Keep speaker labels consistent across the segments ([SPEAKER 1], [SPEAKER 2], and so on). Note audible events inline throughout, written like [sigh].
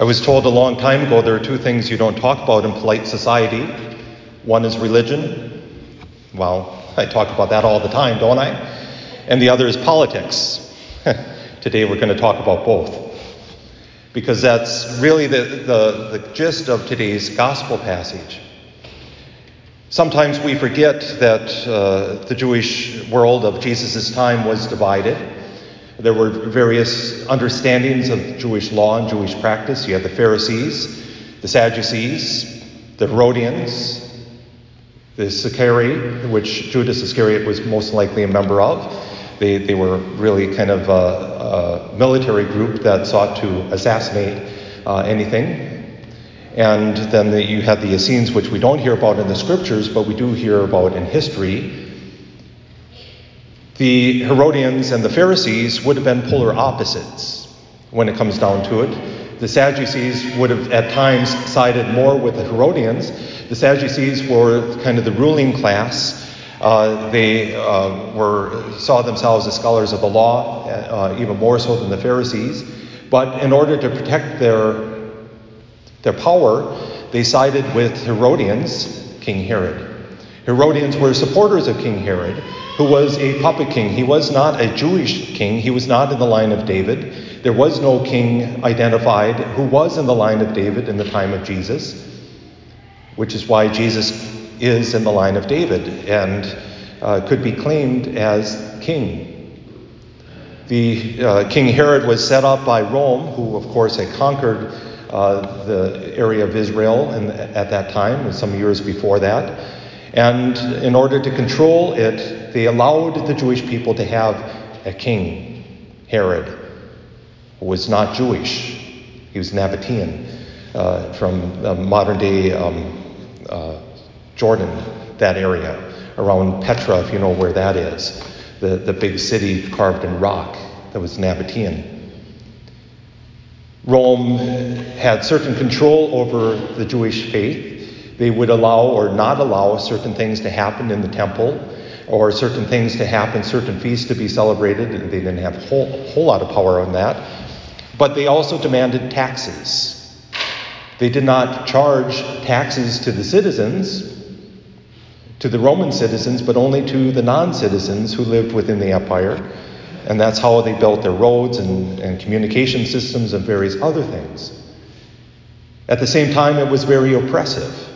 [SPEAKER 1] I was told a long time ago there are two things you don't talk about in polite society. One is religion. Well, I talk about that all the time, don't I? And the other is politics. [laughs] Today we're going to talk about both. Because that's really the, the, the gist of today's gospel passage. Sometimes we forget that uh, the Jewish world of Jesus' time was divided. There were various understandings of Jewish law and Jewish practice. You had the Pharisees, the Sadducees, the Herodians, the Sicarii, which Judas Iscariot was most likely a member of. They, they were really kind of a, a military group that sought to assassinate uh, anything. And then the, you had the Essenes, which we don't hear about in the scriptures, but we do hear about in history. The Herodians and the Pharisees would have been polar opposites when it comes down to it. The Sadducees would have at times sided more with the Herodians. The Sadducees were kind of the ruling class. Uh, they uh, were saw themselves as scholars of the law, uh, even more so than the Pharisees. But in order to protect their their power, they sided with Herodians, King Herod. Herodians were supporters of King Herod, who was a puppet king. He was not a Jewish king, he was not in the line of David. There was no king identified who was in the line of David in the time of Jesus, which is why Jesus is in the line of David and uh, could be claimed as king. The uh, King Herod was set up by Rome, who of course had conquered uh, the area of Israel in, at that time, and some years before that. And in order to control it, they allowed the Jewish people to have a king, Herod, who was not Jewish. He was Nabatean uh, from uh, modern day um, uh, Jordan, that area, around Petra, if you know where that is, the, the big city carved in rock that was Nabatean. Rome had certain control over the Jewish faith they would allow or not allow certain things to happen in the temple or certain things to happen, certain feasts to be celebrated. They didn't have a whole, whole lot of power on that. But they also demanded taxes. They did not charge taxes to the citizens, to the Roman citizens, but only to the non citizens who lived within the empire. And that's how they built their roads and, and communication systems and various other things. At the same time, it was very oppressive.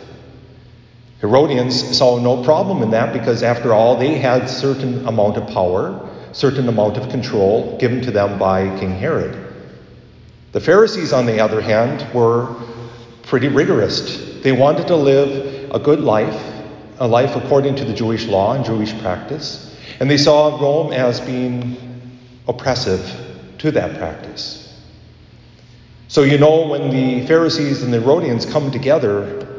[SPEAKER 1] Herodians saw no problem in that because, after all, they had certain amount of power, certain amount of control given to them by King Herod. The Pharisees, on the other hand, were pretty rigorous. They wanted to live a good life, a life according to the Jewish law and Jewish practice, and they saw Rome as being oppressive to that practice. So, you know, when the Pharisees and the Herodians come together,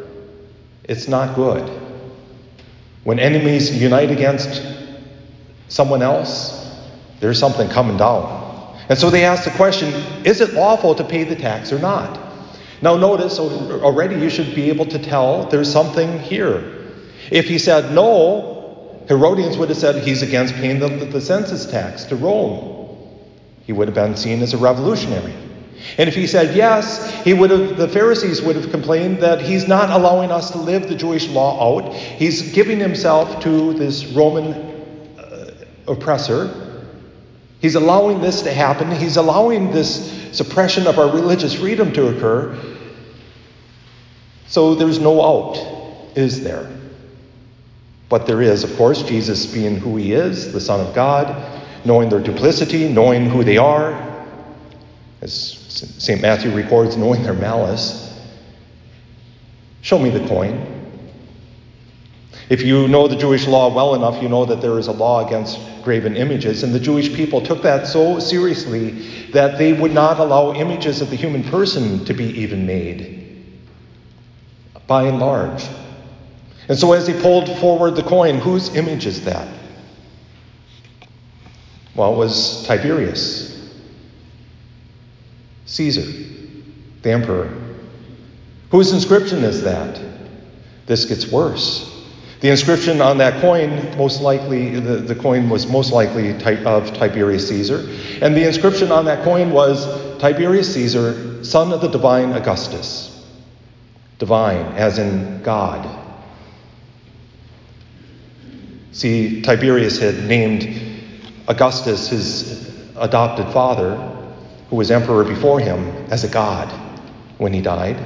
[SPEAKER 1] it's not good. When enemies unite against someone else, there's something coming down. And so they ask the question is it lawful to pay the tax or not? Now, notice already you should be able to tell there's something here. If he said no, Herodians would have said he's against paying the, the census tax to Rome. He would have been seen as a revolutionary. And if he said yes, he would have, the Pharisees would have complained that he's not allowing us to live the Jewish law out. He's giving himself to this Roman uh, oppressor. He's allowing this to happen. He's allowing this suppression of our religious freedom to occur. So there's no out, is there? But there is, of course, Jesus being who he is, the Son of God, knowing their duplicity, knowing who they are, as St. Matthew records, knowing their malice. Show me the coin. If you know the Jewish law well enough, you know that there is a law against graven images, and the Jewish people took that so seriously that they would not allow images of the human person to be even made, by and large. And so, as he pulled forward the coin, whose image is that? Well, it was Tiberius, Caesar, the emperor. Whose inscription is that? This gets worse. The inscription on that coin, most likely, the, the coin was most likely type of Tiberius Caesar. And the inscription on that coin was Tiberius Caesar, son of the divine Augustus. Divine, as in God. See, Tiberius had named Augustus, his adopted father, who was emperor before him, as a god when he died.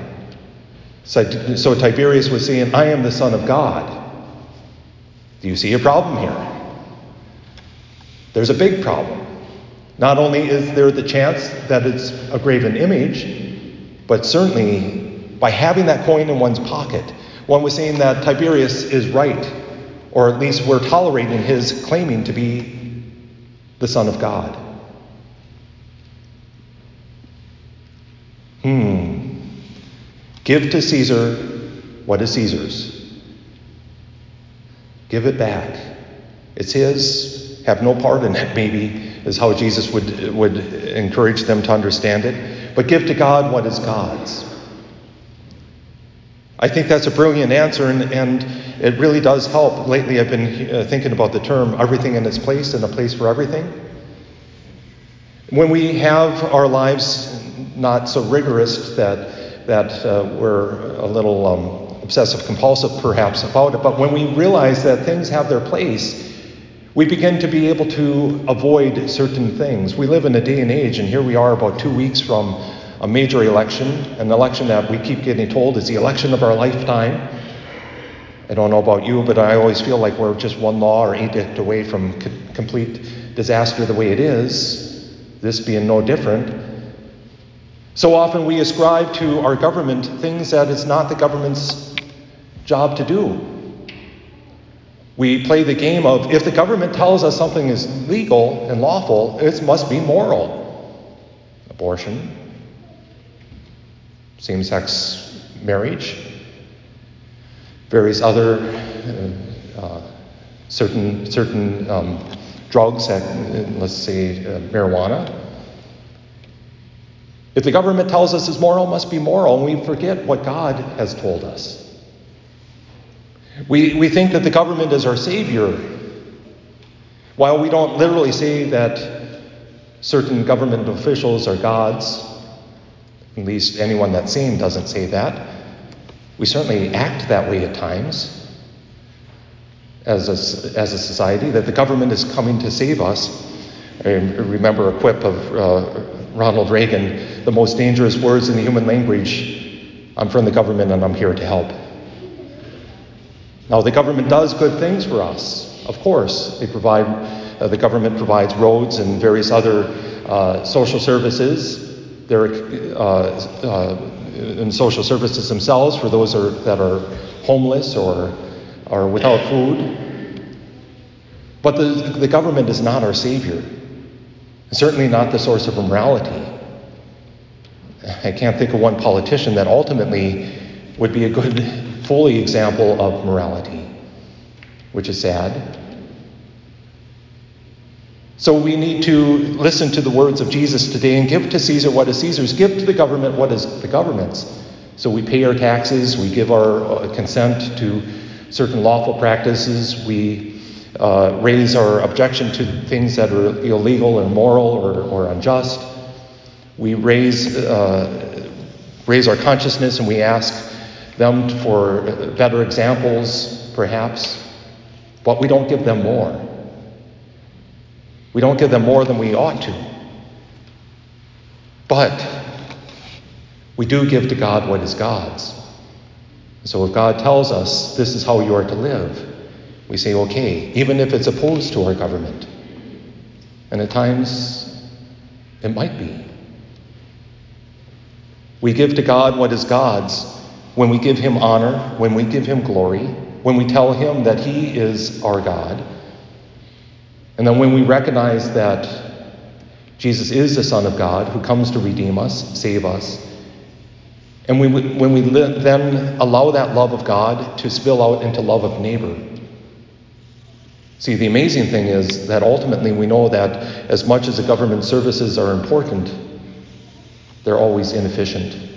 [SPEAKER 1] So, so Tiberius was saying, I am the Son of God. Do you see a problem here? There's a big problem. Not only is there the chance that it's a graven image, but certainly by having that coin in one's pocket, one was saying that Tiberius is right, or at least we're tolerating his claiming to be the Son of God. Give to Caesar what is Caesar's. Give it back. It's his. Have no part in it, [laughs] maybe, is how Jesus would, would encourage them to understand it. But give to God what is God's. I think that's a brilliant answer, and, and it really does help. Lately, I've been uh, thinking about the term everything in its place and a place for everything. When we have our lives not so rigorous that, that uh, we're a little um, obsessive compulsive perhaps about it, but when we realize that things have their place, we begin to be able to avoid certain things. We live in a day and age, and here we are about two weeks from a major election, an election that we keep getting told is the election of our lifetime. I don't know about you, but I always feel like we're just one law or edict away from co- complete disaster the way it is, this being no different. So often we ascribe to our government things that it's not the government's job to do. We play the game of if the government tells us something is legal and lawful, it must be moral. Abortion, same sex marriage, various other uh, certain, certain um, drugs, that, let's say uh, marijuana. If the government tells us it's moral, must be moral, and we forget what God has told us. We, we think that the government is our savior. While we don't literally say that certain government officials are gods, at least anyone that's sane doesn't say that, we certainly act that way at times as a, as a society, that the government is coming to save us. I remember a quip of uh, Ronald Reagan the most dangerous words in the human language I'm from the government and I'm here to help. Now, the government does good things for us. Of course, they provide, uh, the government provides roads and various other uh, social services. There are uh, social services themselves for those are, that are homeless or are without food. But the, the government is not our savior. Certainly not the source of morality. I can't think of one politician that ultimately would be a good fully example of morality, which is sad. So we need to listen to the words of Jesus today and give to Caesar what is Caesar's, give to the government what is the government's. So we pay our taxes, we give our uh, consent to certain lawful practices, we uh, raise our objection to things that are illegal or moral or, or unjust. We raise, uh, raise our consciousness and we ask them for better examples, perhaps, but we don't give them more. We don't give them more than we ought to. But we do give to God what is God's. So if God tells us this is how you are to live, we say, okay, even if it's opposed to our government. And at times, it might be. We give to God what is God's when we give him honor, when we give him glory, when we tell him that he is our God, and then when we recognize that Jesus is the Son of God who comes to redeem us, save us, and we, when we then allow that love of God to spill out into love of neighbor. See, the amazing thing is that ultimately we know that as much as the government services are important, they're always inefficient.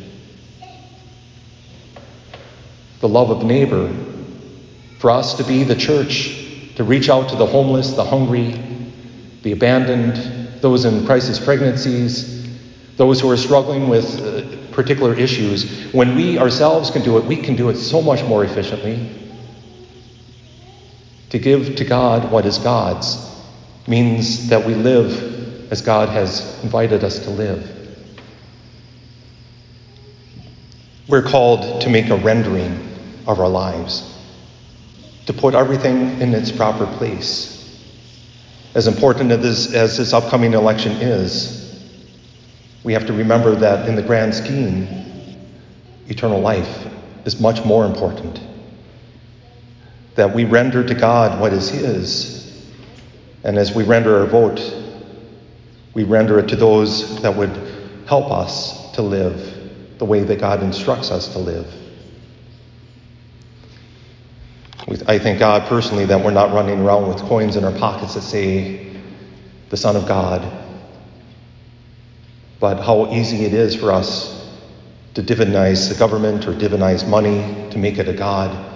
[SPEAKER 1] the love of neighbor, for us to be the church, to reach out to the homeless, the hungry, the abandoned, those in crisis pregnancies, those who are struggling with uh, particular issues, when we ourselves can do it, we can do it so much more efficiently. To give to God what is God's means that we live as God has invited us to live. We're called to make a rendering of our lives, to put everything in its proper place. As important as this, as this upcoming election is, we have to remember that in the grand scheme, eternal life is much more important. That we render to God what is His. And as we render our vote, we render it to those that would help us to live the way that God instructs us to live. I thank God personally that we're not running around with coins in our pockets that say, the Son of God. But how easy it is for us to divinize the government or divinize money to make it a God.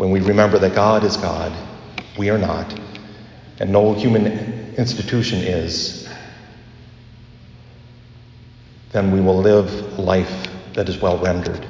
[SPEAKER 1] When we remember that God is God, we are not, and no human institution is, then we will live life that is well rendered.